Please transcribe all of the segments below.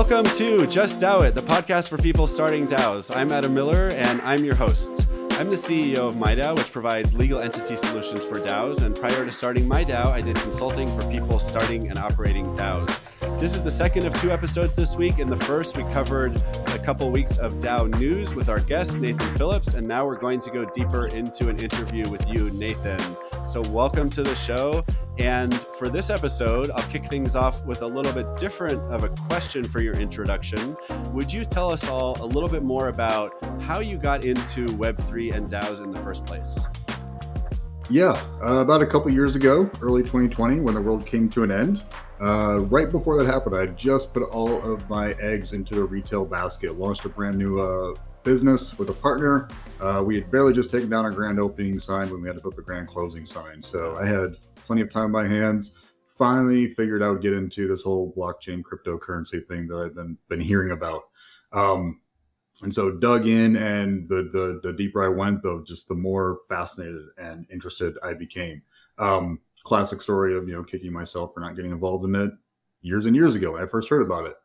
Welcome to Just DAO It, the podcast for people starting DAOs. I'm Adam Miller, and I'm your host. I'm the CEO of MIDAO, which provides legal entity solutions for DAOs. And prior to starting MIDAO, I did consulting for people starting and operating DAOs. This is the second of two episodes this week. In the first, we covered a couple weeks of DAO news with our guest, Nathan Phillips. And now we're going to go deeper into an interview with you, Nathan. So, welcome to the show. And for this episode, I'll kick things off with a little bit different of a question for your introduction. Would you tell us all a little bit more about how you got into Web3 and DAOs in the first place? Yeah, uh, about a couple years ago, early 2020, when the world came to an end. Uh, right before that happened, I just put all of my eggs into the retail basket, launched a brand new uh, business with a partner. Uh, we had barely just taken down our grand opening sign when we had to put the grand closing sign. So I had plenty of time on my hands. Finally figured out get into this whole blockchain cryptocurrency thing that I've been been hearing about. Um, and so dug in and the, the the deeper I went though, just the more fascinated and interested I became. Um, classic story of you know kicking myself for not getting involved in it years and years ago when I first heard about it.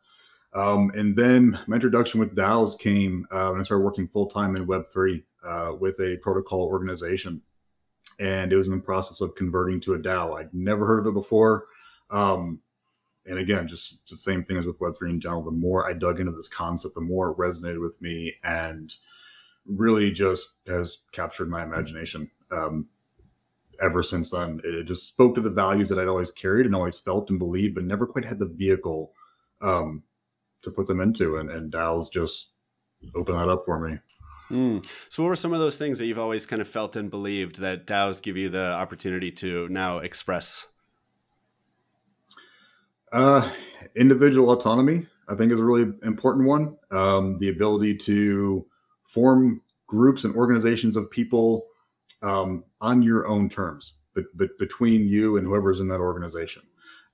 Um, and then my introduction with DAOs came uh, when I started working full time in Web3 uh, with a protocol organization. And it was in the process of converting to a DAO. I'd never heard of it before. Um, and again, just the same thing as with Web3 in general. The more I dug into this concept, the more it resonated with me and really just has captured my imagination. Um, ever since then, it just spoke to the values that I'd always carried and always felt and believed, but never quite had the vehicle um, to put them into. And, and DAOs just open that up for me. Mm. So, what were some of those things that you've always kind of felt and believed that DAOs give you the opportunity to now express? Uh, individual autonomy, I think, is a really important one. Um, the ability to form groups and organizations of people um, on your own terms, but, but between you and whoever's in that organization.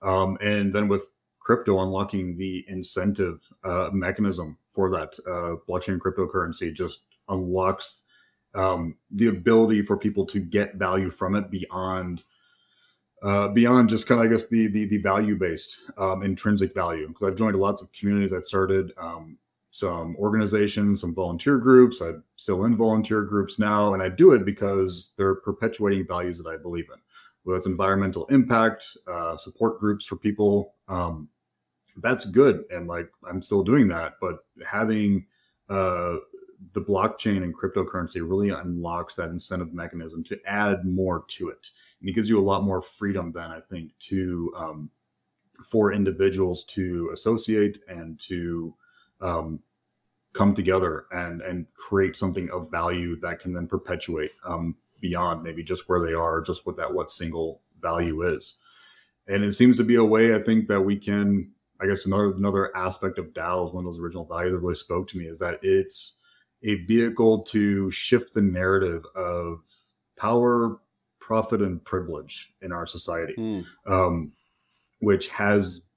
Um, and then with crypto unlocking the incentive uh, mechanism for that uh, blockchain cryptocurrency just unlocks um, the ability for people to get value from it beyond uh, beyond just kind of I guess the the, the value based um, intrinsic value. Because I've joined lots of communities. I've started um, some organizations, some volunteer groups. I'm still in volunteer groups now, and I do it because they're perpetuating values that I believe in. Whether it's environmental impact, uh, support groups for people, um, that's good, and like I'm still doing that. But having uh, the blockchain and cryptocurrency really unlocks that incentive mechanism to add more to it, and it gives you a lot more freedom then I think to um, for individuals to associate and to um, come together and and create something of value that can then perpetuate um, beyond maybe just where they are, just what that what single value is. And it seems to be a way I think that we can I guess another another aspect of DAOs, one of those original values that really spoke to me is that it's a vehicle to shift the narrative of power, profit, and privilege in our society, mm. um, which has,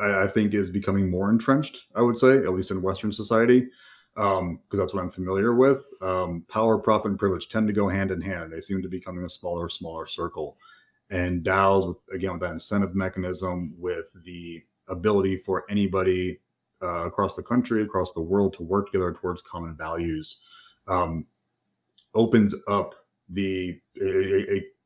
I, I, think, is becoming more entrenched. I would say, at least in Western society, because um, that's what I'm familiar with. Um, power, profit, and privilege tend to go hand in hand. They seem to be becoming a smaller, smaller circle. And DAOs, with, again, with that incentive mechanism, with the ability for anybody uh, across the country, across the world to work together towards common values um, opens up the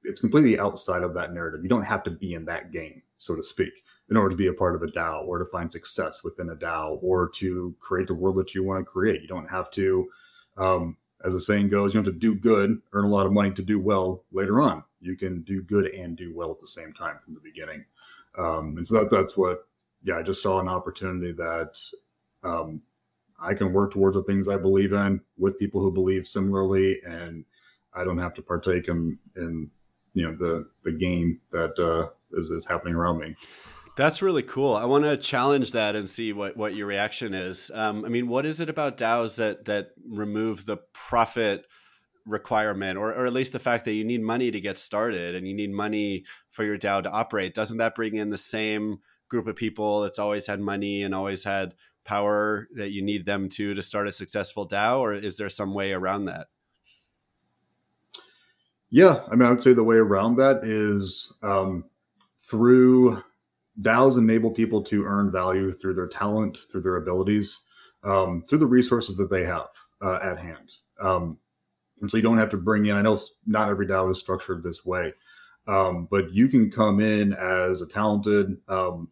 it's completely outside of that narrative. You don't have to be in that game, so to speak, in order to be a part of a DAO or to find success within a DAO or to create the world that you want to create. You don't have to, um, as the saying goes, you don't have to do good, earn a lot of money to do well later on. You can do good and do well at the same time from the beginning. Um, and so that's that's what yeah, I just saw an opportunity that um, I can work towards the things I believe in with people who believe similarly, and I don't have to partake in in you know the the game that uh, is, is happening around me. That's really cool. I want to challenge that and see what, what your reaction is. Um, I mean, what is it about DAOs that that remove the profit requirement, or or at least the fact that you need money to get started and you need money for your DAO to operate? Doesn't that bring in the same group of people that's always had money and always had power that you need them to to start a successful DAO, or is there some way around that? Yeah, I mean, I would say the way around that is um, through DAOs enable people to earn value through their talent, through their abilities, um, through the resources that they have uh, at hand. Um, and so you don't have to bring in, I know not every DAO is structured this way, um, but you can come in as a talented, um,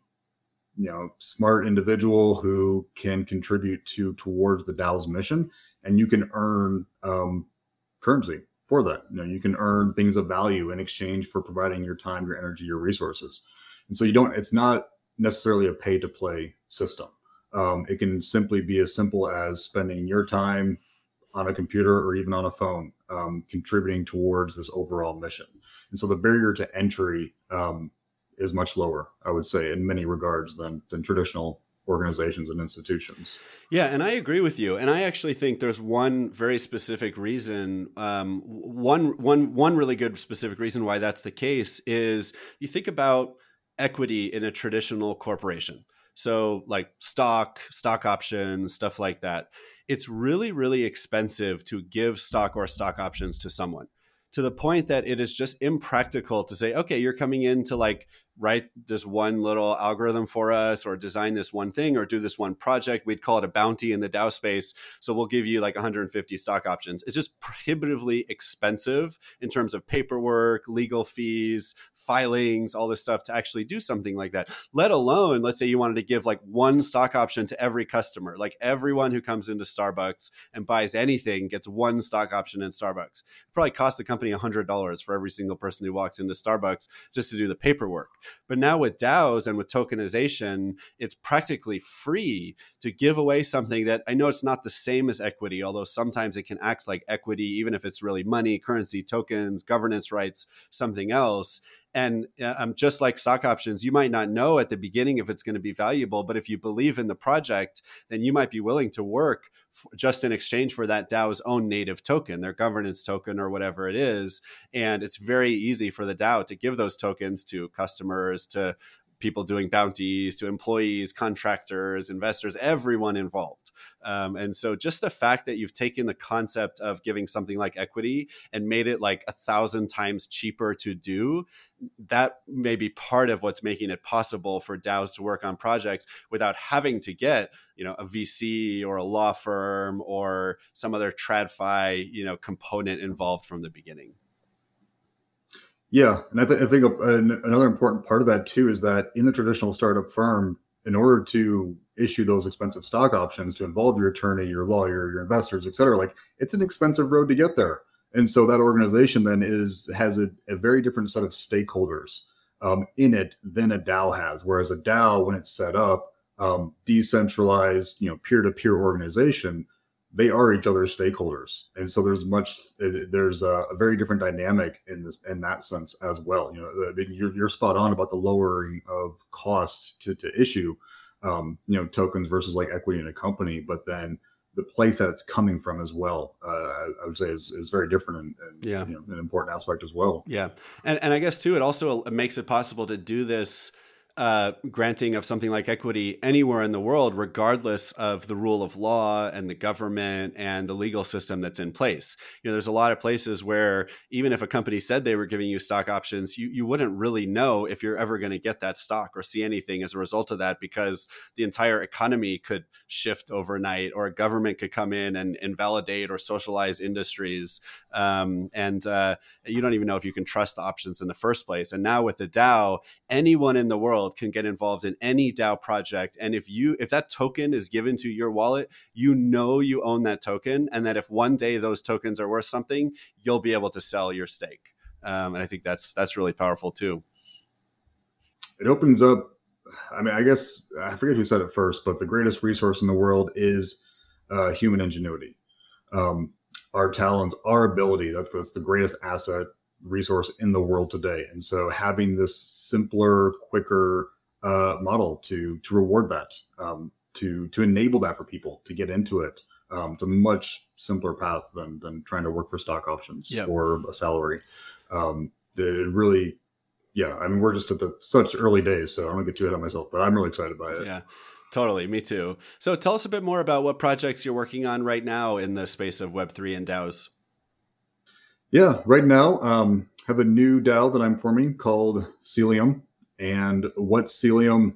you know, smart individual who can contribute to towards the DAO's mission, and you can earn um, currency for that. You know, you can earn things of value in exchange for providing your time, your energy, your resources. And so you don't. It's not necessarily a pay to play system. Um, it can simply be as simple as spending your time on a computer or even on a phone, um, contributing towards this overall mission. And so the barrier to entry um, is much lower, I would say, in many regards than than traditional organizations and institutions. Yeah, and I agree with you. And I actually think there's one very specific reason. Um, one one one really good specific reason why that's the case is you think about equity in a traditional corporation. So like stock, stock options, stuff like that. It's really, really expensive to give stock or stock options to someone to the point that it is just impractical to say, okay, you're coming in to like write this one little algorithm for us or design this one thing or do this one project. We'd call it a bounty in the DAO space. So we'll give you like 150 stock options. It's just prohibitively expensive in terms of paperwork, legal fees, filings, all this stuff to actually do something like that. Let alone, let's say you wanted to give like one stock option to every customer, like everyone who comes into Starbucks and buys anything gets one stock option in Starbucks. It probably costs the company $100 for every single person who walks into Starbucks just to do the paperwork. But now with DAOs and with tokenization, it's practically free to give away something that I know it's not the same as equity, although sometimes it can act like equity, even if it's really money, currency, tokens, governance rights, something else. And uh, um, just like stock options, you might not know at the beginning if it's going to be valuable, but if you believe in the project, then you might be willing to work f- just in exchange for that DAO's own native token, their governance token or whatever it is. And it's very easy for the DAO to give those tokens to customers, to people doing bounties to employees, contractors, investors, everyone involved. Um, and so just the fact that you've taken the concept of giving something like equity and made it like a thousand times cheaper to do, that may be part of what's making it possible for DAOs to work on projects without having to get, you know, a VC or a law firm or some other TradFi, you know, component involved from the beginning. Yeah, and I, th- I think a, another important part of that too is that in the traditional startup firm, in order to issue those expensive stock options to involve your attorney, your lawyer, your investors, et cetera, like it's an expensive road to get there. And so that organization then is has a, a very different set of stakeholders um, in it than a DAO has. Whereas a DAO, when it's set up, um, decentralized, you know, peer to peer organization, they are each other's stakeholders. And so there's much there's a, a, very different dynamic in this in that sense as well. You know you're, you're spot on about the lowering of cost to, to issue um, you know tokens versus like equity in a company but then the place that it's coming from as well uh, i would say is, is very different and, and yeah. you know, an important aspect as well. Yeah. And, and i guess too it also makes it possible to do this uh, granting of something like equity anywhere in the world, regardless of the rule of law and the government and the legal system that's in place. You know, there's a lot of places where even if a company said they were giving you stock options, you, you wouldn't really know if you're ever going to get that stock or see anything as a result of that because the entire economy could shift overnight or a government could come in and invalidate or socialize industries. Um, and uh, you don't even know if you can trust the options in the first place. And now with the DAO, anyone in the world can get involved in any DAO project. And if you if that token is given to your wallet, you know you own that token, and that if one day those tokens are worth something, you'll be able to sell your stake. Um, and I think that's that's really powerful too. It opens up. I mean, I guess I forget who said it first, but the greatest resource in the world is uh, human ingenuity. Um, our talents, our ability. That's, that's the greatest asset resource in the world today. And so having this simpler, quicker uh, model to to reward that, um, to to enable that for people to get into it, um, it's a much simpler path than than trying to work for stock options yep. or a salary. Um, it really, yeah. I mean, we're just at the such early days, so I don't get too ahead of myself, but I'm really excited by it. Yeah. Totally, me too. So tell us a bit more about what projects you're working on right now in the space of Web3 and DAOs. Yeah, right now um, have a new DAO that I'm forming called Celium, And what Celium,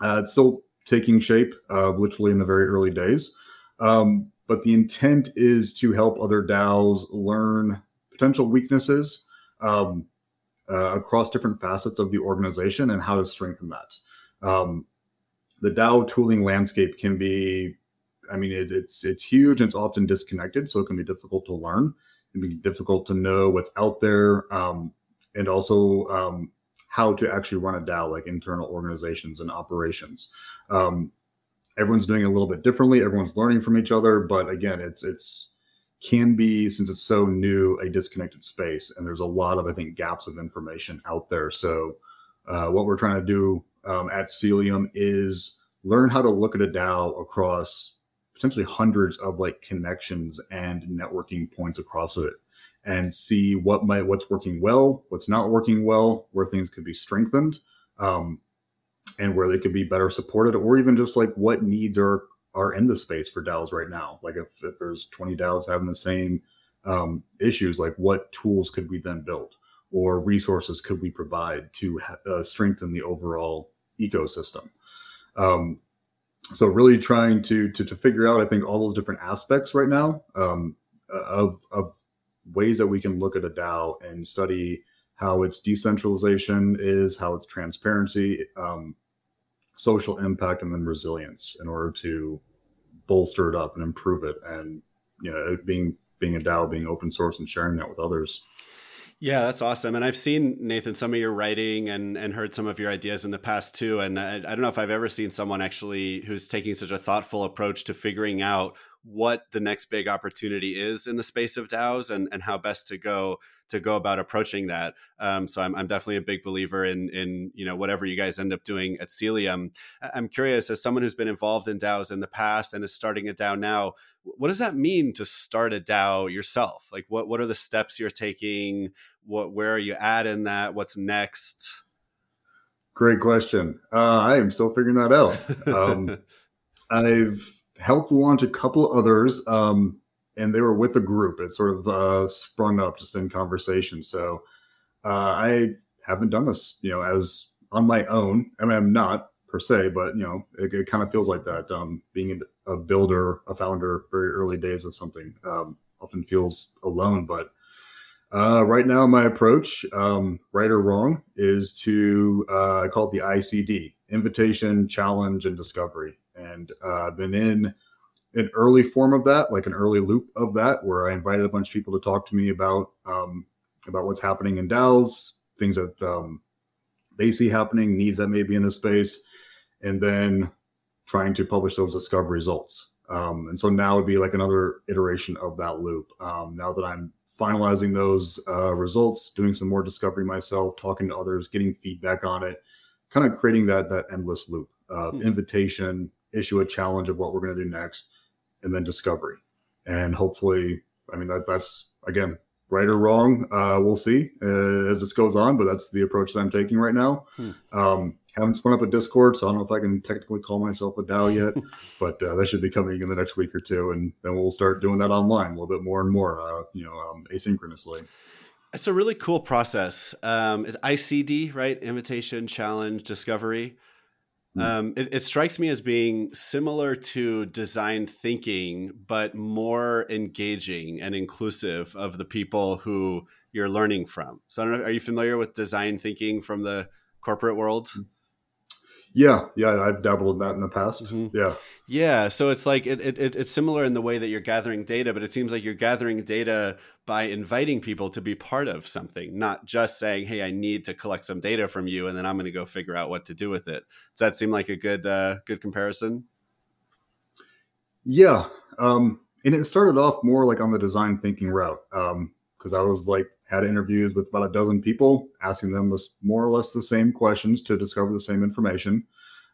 uh, it's still taking shape, uh, literally in the very early days. Um, but the intent is to help other DAOs learn potential weaknesses um, uh, across different facets of the organization and how to strengthen that. Um, the DAO tooling landscape can be, I mean, it, it's it's huge and it's often disconnected, so it can be difficult to learn. It can be difficult to know what's out there, um, and also um, how to actually run a DAO, like internal organizations and operations. Um, everyone's doing it a little bit differently. Everyone's learning from each other, but again, it's it's can be since it's so new a disconnected space, and there's a lot of I think gaps of information out there. So, uh, what we're trying to do um, at Celium is learn how to look at a DAO across potentially hundreds of like connections and networking points across it and see what might what's working well what's not working well where things could be strengthened um, and where they could be better supported or even just like what needs are are in the space for DAOs right now. Like if, if there's 20 DAOs having the same um, issues like what tools could we then build or resources could we provide to uh, strengthen the overall ecosystem? Um, so really trying to, to to figure out i think all those different aspects right now um, of of ways that we can look at a dao and study how its decentralization is how its transparency um, social impact and then resilience in order to bolster it up and improve it and you know being being a dao being open source and sharing that with others yeah, that's awesome. And I've seen Nathan some of your writing and and heard some of your ideas in the past too. And I, I, don't know if I've ever seen someone actually who's taking such a thoughtful approach to figuring out what the next big opportunity is in the space of DAOs and, and how best to go to go about approaching that. Um, so I'm, I'm definitely a big believer in in you know whatever you guys end up doing at Celium. I'm curious as someone who's been involved in DAOs in the past and is starting a DAO now. What does that mean to start a DAO yourself? Like what what are the steps you're taking? What where are you at in that? What's next? Great question. Uh, I am still figuring that out. Um, I've helped launch a couple others, um, and they were with a group. It sort of uh, sprung up just in conversation. So uh, I haven't done this, you know, as on my own. I mean, I'm not per se, but you know, it, it kind of feels like that. Um, being a builder, a founder, very early days of something, um, often feels alone. But uh, right now, my approach, um, right or wrong, is to uh, I call it the ICD: invitation, challenge, and discovery and uh, been in an early form of that, like an early loop of that, where I invited a bunch of people to talk to me about um, about what's happening in DAOs, things that um, they see happening, needs that may be in the space, and then trying to publish those discovery results. Um, and so now would be like another iteration of that loop. Um, now that I'm finalizing those uh, results, doing some more discovery myself, talking to others, getting feedback on it, kind of creating that that endless loop of hmm. invitation, issue a challenge of what we're going to do next, and then discovery. And hopefully, I mean, that that's again, right or wrong, uh, we'll see uh, as this goes on, but that's the approach that I'm taking right now. Hmm. Um, haven't spun up a Discord, so I don't know if I can technically call myself a DAO yet, but uh, that should be coming in the next week or two, and then we'll start doing that online a little bit more and more, uh, you know, um, asynchronously. It's a really cool process. Um, it's ICD, right? Invitation, challenge, discovery. Hmm. Um, it, it, strikes me as being similar to design thinking, but more engaging and inclusive of the people who you're learning from. So, I don't know, are you familiar with design thinking from the corporate world? Yeah, yeah, I've dabbled in that in the past. Mm-hmm. Yeah, yeah. So it's like it, it, it's similar in the way that you're gathering data, but it seems like you're gathering data by inviting people to be part of something, not just saying, "Hey, I need to collect some data from you, and then I'm going to go figure out what to do with it." Does that seem like a good uh, good comparison? Yeah, um, and it started off more like on the design thinking route because I was like had interviews with about a dozen people, asking them this, more or less the same questions to discover the same information.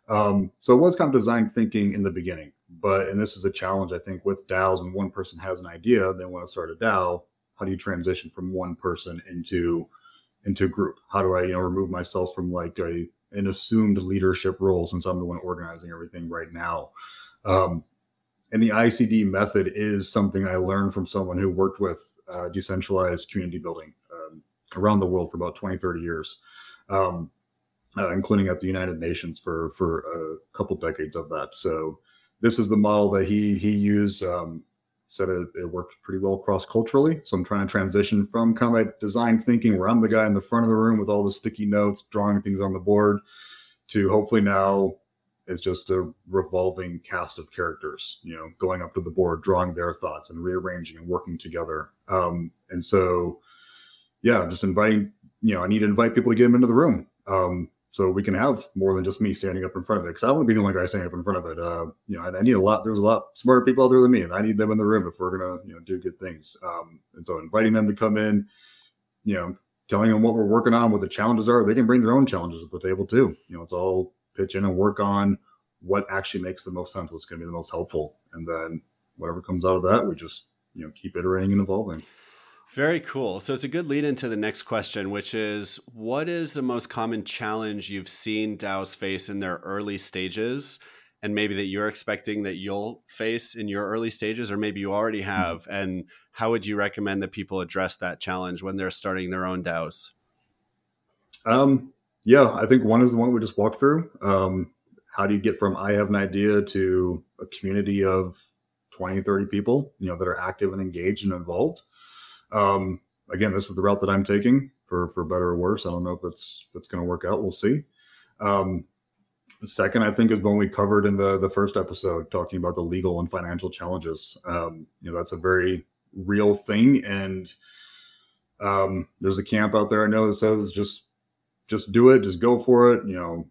Um, so it was kind of design thinking in the beginning, but and this is a challenge I think with DAOs. When one person has an idea, they want to start a DAO. How do you transition from one person into into group? How do I you know remove myself from like a an assumed leadership role since I'm the one organizing everything right now? Um, and the ICD method is something I learned from someone who worked with uh, decentralized community building um, around the world for about 20, 30 years. Um, uh, including at the United Nations for for a couple decades of that. So this is the model that he he used. Um, said it, it, worked pretty well cross culturally. So I'm trying to transition from kind of like design thinking, where I'm the guy in the front of the room with all the sticky notes, drawing things on the board, to hopefully now it's just a revolving cast of characters, you know, going up to the board, drawing their thoughts and rearranging and working together. Um, and so, yeah, I'm just inviting, you know, I need to invite people to get them into the room. Um, so we can have more than just me standing up in front of it because I don't want to be the only guy standing up in front of it. Uh, you know, I, I, need a lot. There's a lot smarter people out there than me, and I need them in the room if we're gonna you know do good things. Um, and so inviting them to come in, you know, telling them what we're working on, what the challenges are. They can bring their own challenges to the table too. You know, it's all pitch in and work on what actually makes the most sense, what's going to be the most helpful, and then whatever comes out of that, we just you know keep iterating and evolving. Very cool. So it's a good lead into the next question, which is what is the most common challenge you've seen DAOs face in their early stages? And maybe that you're expecting that you'll face in your early stages, or maybe you already hmm. have. Mm-hmm. And how would you recommend that people address that challenge when they're starting their own DAOs? Um, yeah, I think one is the one we just walked through. Um, how do you get from I have an idea to a community of 20, 30 people, you know, that are active and engaged and involved? Um, again, this is the route that I'm taking for for better or worse. I don't know if it's if it's going to work out. We'll see. Um, second, I think is one we covered in the the first episode, talking about the legal and financial challenges. Um, you know, that's a very real thing, and um, there's a camp out there I know that says just just do it, just go for it. You know,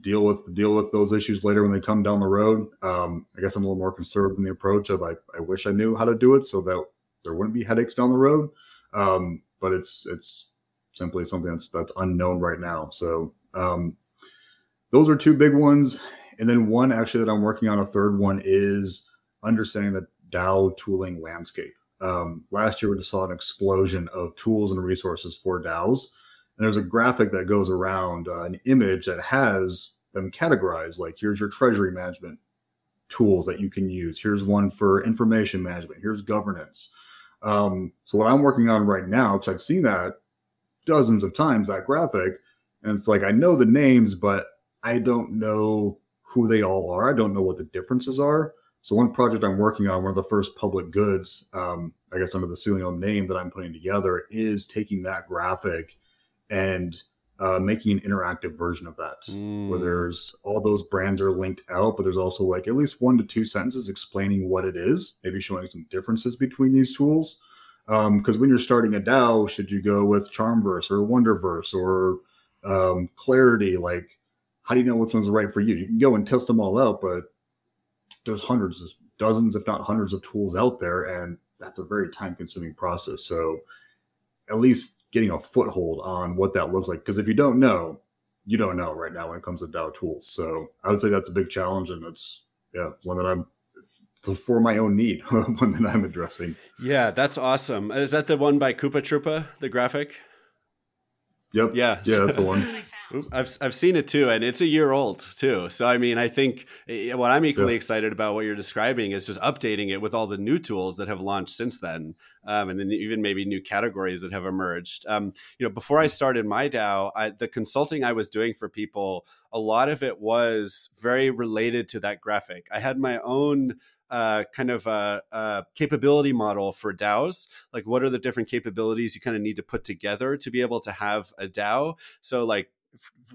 deal with deal with those issues later when they come down the road. Um, I guess I'm a little more conservative in the approach of I, I wish I knew how to do it so that there wouldn't be headaches down the road. Um, but it's it's simply something that's that's unknown right now. So um, those are two big ones, and then one actually that I'm working on. A third one is understanding the DAO tooling landscape. Um, last year we just saw an explosion of tools and resources for DAOs, and there's a graphic that goes around uh, an image that has them categorized. Like here's your treasury management tools that you can use. Here's one for information management. Here's governance. Um, so what I'm working on right now, because I've seen that dozens of times, that graphic, and it's like I know the names, but I don't know who they all are. I don't know what the differences are. So one project I'm working on, one of the first public goods, um, I guess under the Celium name that I'm putting together, is taking that graphic and uh, making an interactive version of that. Mm. where there's all those brands are linked out but there's also like at least one to two sentences explaining what it is maybe showing some differences between these tools. Because um, when you're starting a dao should you go with charmverse or wonderverse or um, clarity? Like how do you know which one's right for you? You can go and test them all out but there's hundreds dozens if not hundreds of tools out there and that's a very time consuming process. So at least getting a foothold on what that looks like. Because if you don't know, you don't know right now when it comes to DAO tools. So I would say that's a big challenge, and it's yeah one that I'm for my own need, one that I'm addressing. Yeah, that's awesome. Is that the one by Coopahtroopa, the graphic? Yep. Yeah. Yeah, that's the one. I've I've seen it too, and it's a year old too. So I mean, I think eh, what I'm equally yeah. excited about what you're describing is just updating it with all the new tools that have launched since then, um, and then even maybe new categories that have emerged. Um, you know, before I started my DAO, I, the consulting I was doing for people, a lot of it was very related to that graphic. I had my own uh, kind of a, a, capability model for DAOs. Like, what are the different capabilities you kind of need to put together to be able to have a DAO? So, like,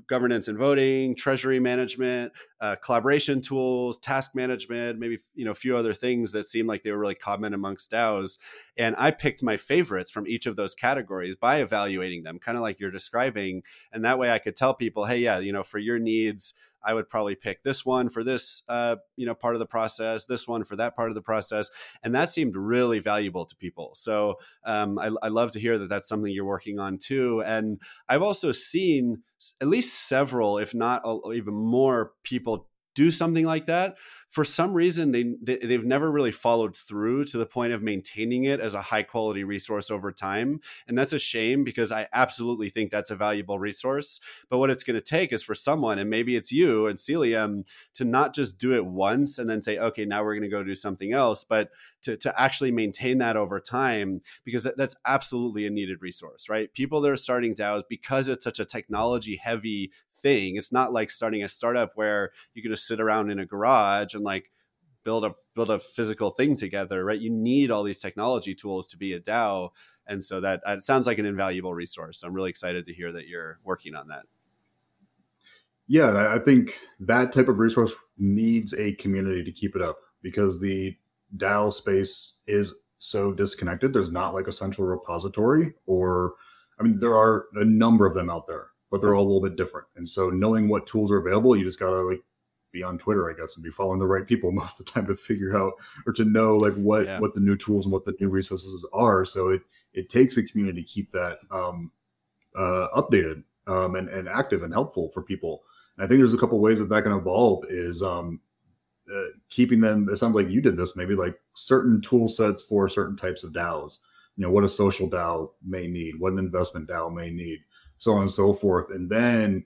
governance and voting, treasury management, uh, collaboration tools, task management, maybe you know a few other things that seemed like they were really common amongst DAOs. And I picked my favorites from each of those categories by evaluating them, kind of like you're describing. And that way, I could tell people, hey, yeah, you know, for your needs, I would probably pick this one for this, uh, you know, part of the process, this one for that part of the process, and that seemed really valuable to people. So um, I, I love to hear that that's something you're working on too. And I've also seen at least several, if not even more, people do something like that for some reason they they've never really followed through to the point of maintaining it as a high quality resource over time and that's a shame because i absolutely think that's a valuable resource but what it's going to take is for someone and maybe it's you and celium to not just do it once and then say okay now we're going to go do something else but to, to actually maintain that over time because that's absolutely a needed resource right? People that are starting DAOs because it's such a technology heavy thing. It's not like starting a startup where you can just sit around in a garage and like build a build a physical thing together, right? You need all these technology tools to be a DAO, and so that it sounds like an invaluable resource. I'm really excited to hear that you're working on that. Yeah, I think that type of resource needs a community to keep it up because the DAO space is so disconnected. There's not like a central repository, or I mean, there are a number of them out there, but they're all a little bit different. And so, knowing what tools are available, you just gotta like be on Twitter, I guess, and be following the right people most of the time to figure out or to know like what yeah. what the new tools and what the new resources are. So it it takes a community to keep that um, uh, updated um, and, and active and helpful for people. And I think there's a couple ways that that can evolve. Is um, uh, keeping them. It sounds like you did this. Maybe like certain tool sets for certain types of DAOs. You know what a social DAO may need, what an investment DAO may need, so on and so forth. And then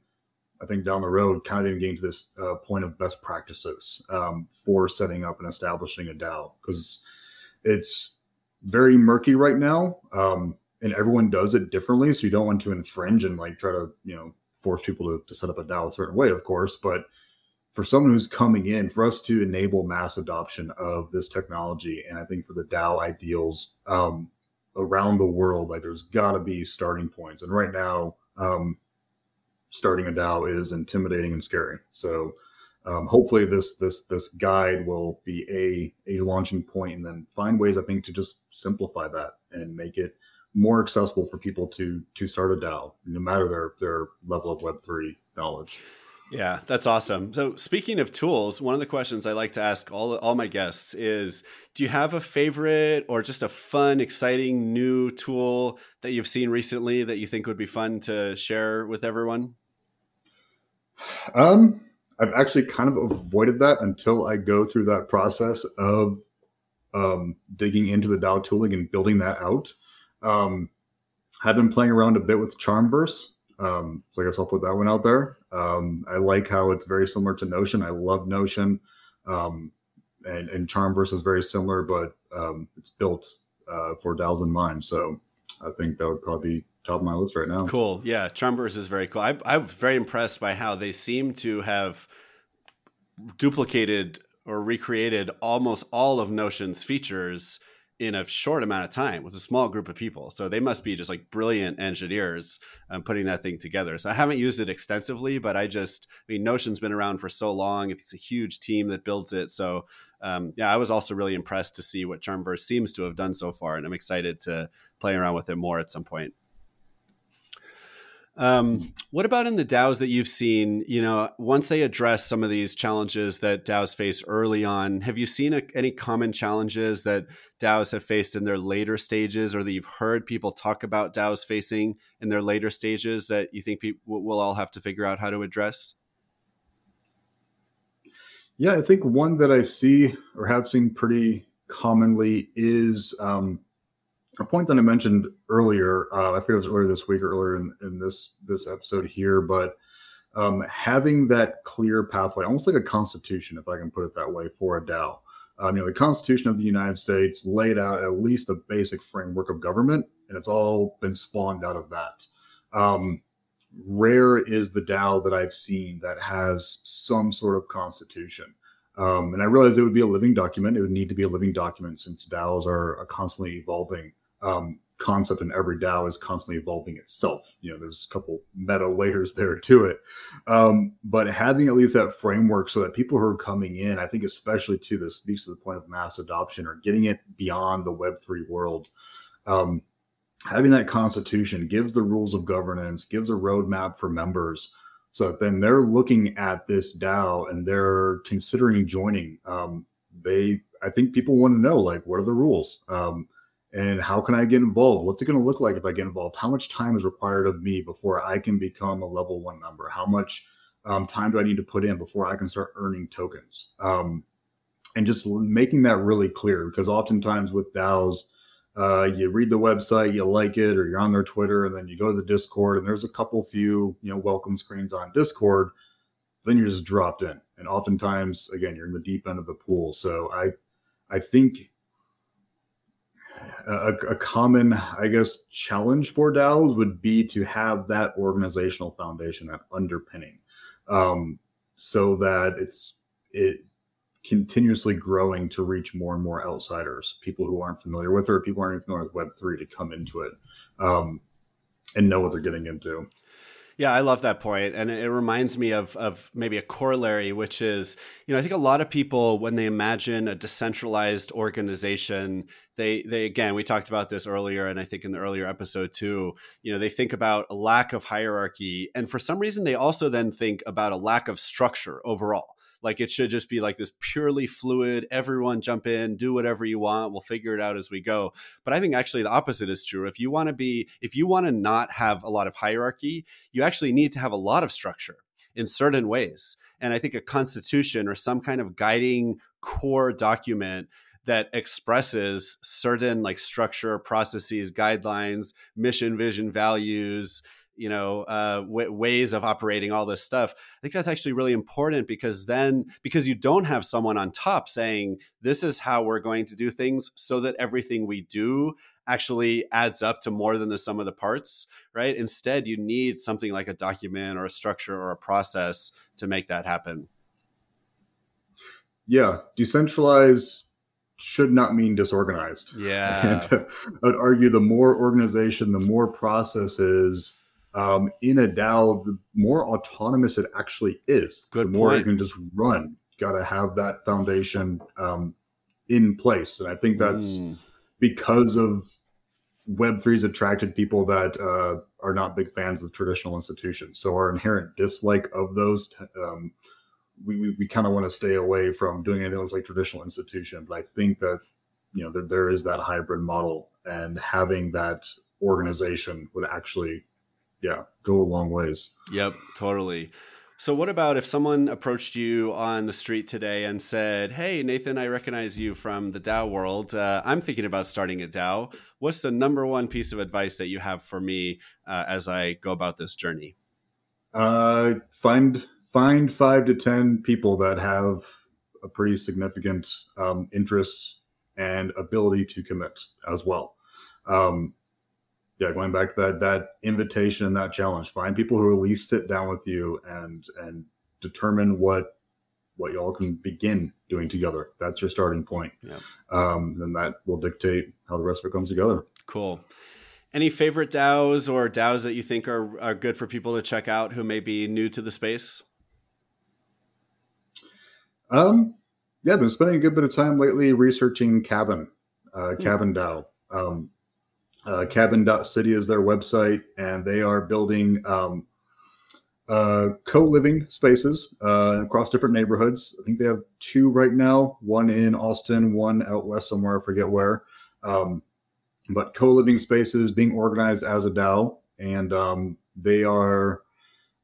I think down the road, kind of even getting to this uh, point of best practices um, for setting up and establishing a DAO because it's very murky right now, um, and everyone does it differently. So you don't want to infringe and like try to you know force people to, to set up a DAO a certain way, of course, but for someone who's coming in, for us to enable mass adoption of this technology, and I think for the DAO ideals um, around the world, like there's got to be starting points. And right now, um, starting a DAO is intimidating and scary. So um, hopefully, this this this guide will be a a launching point, and then find ways I think to just simplify that and make it more accessible for people to to start a DAO, no matter their their level of Web three knowledge. Yeah, that's awesome. So, speaking of tools, one of the questions I like to ask all all my guests is do you have a favorite or just a fun, exciting new tool that you've seen recently that you think would be fun to share with everyone? Um, I've actually kind of avoided that until I go through that process of um, digging into the DAO tooling and building that out. Um, I've been playing around a bit with Charmverse. Um, so I guess I'll put that one out there. Um, I like how it's very similar to Notion. I love Notion. Um, and, and Charmverse is very similar, but um, it's built uh, for DAOs in mind. So I think that would probably be top of my list right now. Cool. Yeah. Charmverse is very cool. I, I'm very impressed by how they seem to have duplicated or recreated almost all of Notion's features in a short amount of time with a small group of people. So they must be just like brilliant engineers um, putting that thing together. So I haven't used it extensively, but I just, I mean, Notion's been around for so long. It's a huge team that builds it. So um, yeah, I was also really impressed to see what Charmverse seems to have done so far. And I'm excited to play around with it more at some point. Um, what about in the DAOs that you've seen? You know, once they address some of these challenges that DAOs face early on, have you seen a, any common challenges that DAOs have faced in their later stages, or that you've heard people talk about DAOs facing in their later stages that you think people will all have to figure out how to address? Yeah, I think one that I see or have seen pretty commonly is um, a point that I mentioned earlier, uh, I forget it was earlier this week or earlier in, in this this episode here, but um, having that clear pathway, almost like a constitution, if I can put it that way, for a DAO. Um, you know, the Constitution of the United States laid out at least the basic framework of government, and it's all been spawned out of that. Um, rare is the DAO that I've seen that has some sort of constitution. Um, and I realize it would be a living document. It would need to be a living document since DAOs are constantly evolving um, concept in every DAO is constantly evolving itself. You know, there's a couple meta layers there to it. Um, but having at least that framework so that people who are coming in, I think especially to this speaks to the point of mass adoption or getting it beyond the Web3 world. Um, having that constitution gives the rules of governance, gives a roadmap for members. So then they're looking at this DAO and they're considering joining. Um, they, I think people want to know like, what are the rules? Um, and how can I get involved? What's it going to look like if I get involved? How much time is required of me before I can become a level one member? How much um, time do I need to put in before I can start earning tokens? Um, and just making that really clear because oftentimes with DAOs, uh, you read the website, you like it, or you're on their Twitter, and then you go to the Discord, and there's a couple few, you know, welcome screens on Discord. Then you're just dropped in, and oftentimes, again, you're in the deep end of the pool. So I, I think a, a, common, I guess, challenge for DAOs would be to have that organizational foundation, that underpinning. um, so that it's it continuously growing to reach more and more outsiders, people who aren't familiar with it, or people aren't even familiar with Web three to come into it um, and know what they're getting into. Yeah, I love that point, and it reminds me of of maybe a corollary, which is, you know, I think a lot of people when they imagine a decentralized organization, they they again we talked about this earlier, and I think in the earlier episode too, you know, they think about a lack of hierarchy, and for some reason they also then think about a lack of structure overall like it should just be like this purely fluid, everyone jump in, do whatever you want, we'll figure it out as we go. But I think actually the opposite is true. If you want to be, if you want to not have a lot of hierarchy, you actually need to have a lot of structure in certain ways. And I think a constitution or some kind of guiding core document that expresses certain like structure, processes, guidelines, mission, vision, values, you know uh, w- ways of operating all this stuff i think that's actually really important because then because you don't have someone on top saying this is how we're going to do things so that everything we do actually adds up to more than the sum of the parts right? Instead you need something like a document or a structure or a process to make that happen. Yeah decentralized should not mean disorganized. Yeah. And uh, i'd argue the more organization the more processes um, in a DAO, the more autonomous it actually is, Good the more point. it can just run. Got to have that foundation um, in place, and I think that's Mm. because of Web 3's attracted people that uh, are not big fans of traditional institutions. So our inherent dislike of those, um, we, we, we kind of want to stay away from doing anything that looks like traditional institution. But I think that you know there, there is that hybrid model, and having that organization would actually yeah, go a long ways. Yep, totally. So, what about if someone approached you on the street today and said, Hey, Nathan, I recognize you from the DAO world. Uh, I'm thinking about starting a DAO. What's the number one piece of advice that you have for me uh, as I go about this journey? Uh, find find five to ten people that have a pretty significant um, interest and ability to commit as well. Um, yeah, going back to that that invitation and that challenge, find people who at least sit down with you and and determine what what y'all can begin doing together. That's your starting point. Yeah. Um, then that will dictate how the rest of it comes together. Cool. Any favorite DAOs or DAOs that you think are, are good for people to check out who may be new to the space? Um, yeah, I've been spending a good bit of time lately researching Cabin, uh, Hmm. Cabin DAO. Um, uh, cabin.city is their website, and they are building um, uh, co-living spaces uh, across different neighborhoods. I think they have two right now, one in Austin, one out west somewhere, I forget where. Um, but co-living spaces being organized as a DAO, and um, they are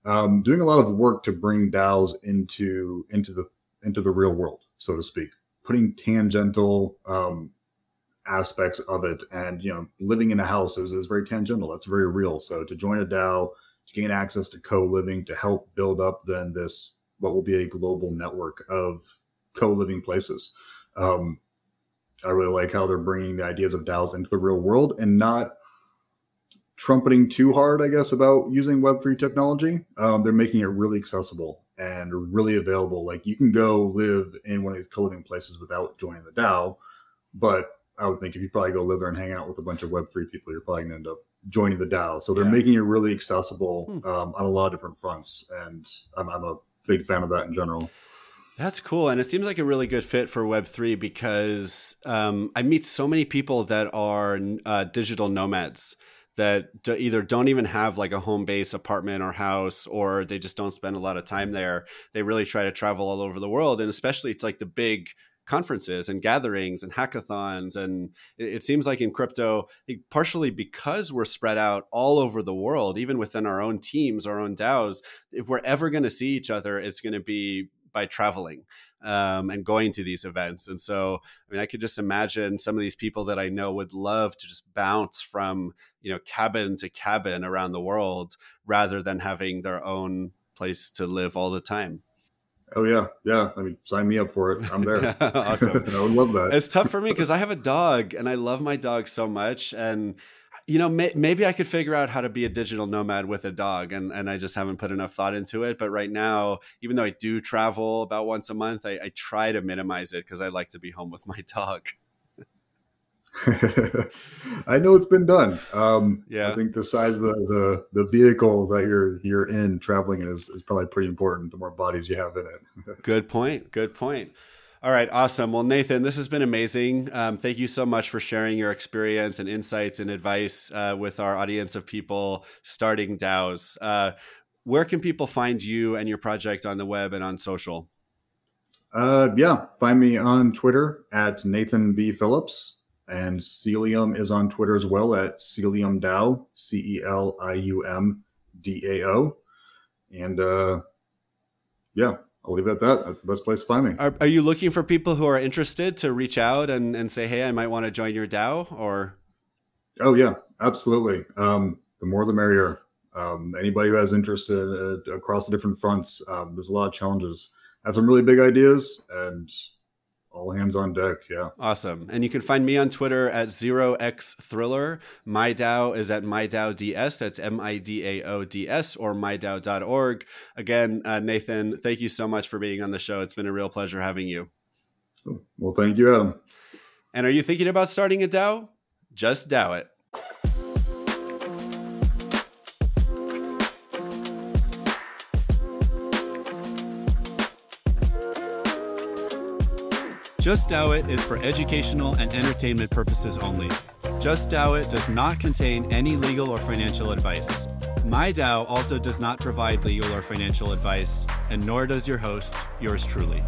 um, doing a lot of work to bring DAOs into into the into the real world, so to speak, putting tangential um, aspects of it, and you know, living in a house is, is very tangential. That's very real. So to join a DAO, to gain access to co-living, to help build up then this what will be a global network of co-living places. Um, I really like how they're bringing the ideas of DAOs into the real world and not trumpeting too hard, I guess, about using Web3 technology. Um, they're making it really accessible and really available. Like you can go live in one of these co-living places without joining the DAO, but I would think if you probably go live there and hang out with a bunch of Web3 people, you're probably going to end up joining the DAO. So they're Yeah. making it really accessible Hmm. um, on a lot of different fronts, and I'm, I'm a big fan of that in general. That's cool. And it seems like a really good fit for Web3 because um, I meet so many people that are uh, digital nomads that do either don't even have like a home base apartment or house, or they just don't spend a lot of time there. They really try to travel all over the world. And especially it's like the big conferences and gatherings and hackathons. And it, it seems like in crypto, partially because we're spread out all over the world, even within our own teams, our own DAOs, if we're ever going to see each other, it's going to be by traveling um, and going to these events. And so, I mean, I could just imagine some of these people that I know would love to just bounce from, you know, cabin to cabin around the world rather than having their own place to live all the time. Oh yeah, yeah. I mean, sign me up for it. I'm there. Awesome. I would love that. It's tough for me because I have a dog and I love my dog so much. And you know, may, maybe I could figure out how to be a digital nomad with a dog, and, and I just haven't put enough thought into it. But right now, even though I do travel about once a month, I, I try to minimize it because I like to be home with my dog. I know it's been done. Um, yeah, I think the size of the, the the vehicle that you're you're in traveling in is, is probably pretty important. The more bodies you have in it. Good point. Good point. All right, awesome. Well, Nathan, this has been amazing. Um, thank you so much for sharing your experience and insights and advice uh, with our audience of people starting DAOs. Uh, where can people find you and your project on the web and on social? Uh, yeah, find me on Twitter at Nathan B. Phillips, and Celium is on Twitter as well at Celium DAO, C E L I U M D A O. And uh, yeah, I'll leave it at that. That's the best place to find me. Are, are you looking for people who are interested to reach out and, and say, hey, I might want to join your DAO or? Oh yeah, absolutely. Um, the more the merrier. Um, anybody who has interest in, uh, across the different fronts, um, there's a lot of challenges. I have some really big ideas and all hands on deck. Yeah. Awesome. And you can find me on Twitter at zero X Thriller. My DAO is at MIDAO That's M I D A O D S or MIDAO.org. Again, uh, Nathan, thank you so much for being on the show. It's been a real pleasure having you. Well, thank you, Adam. And are you thinking about starting a DAO? Just DAO it. Just DAO It is for educational and entertainment purposes only. Just DAO It does not contain any legal or financial advice. MIDAO also does not provide legal or financial advice, and nor does your host, yours truly.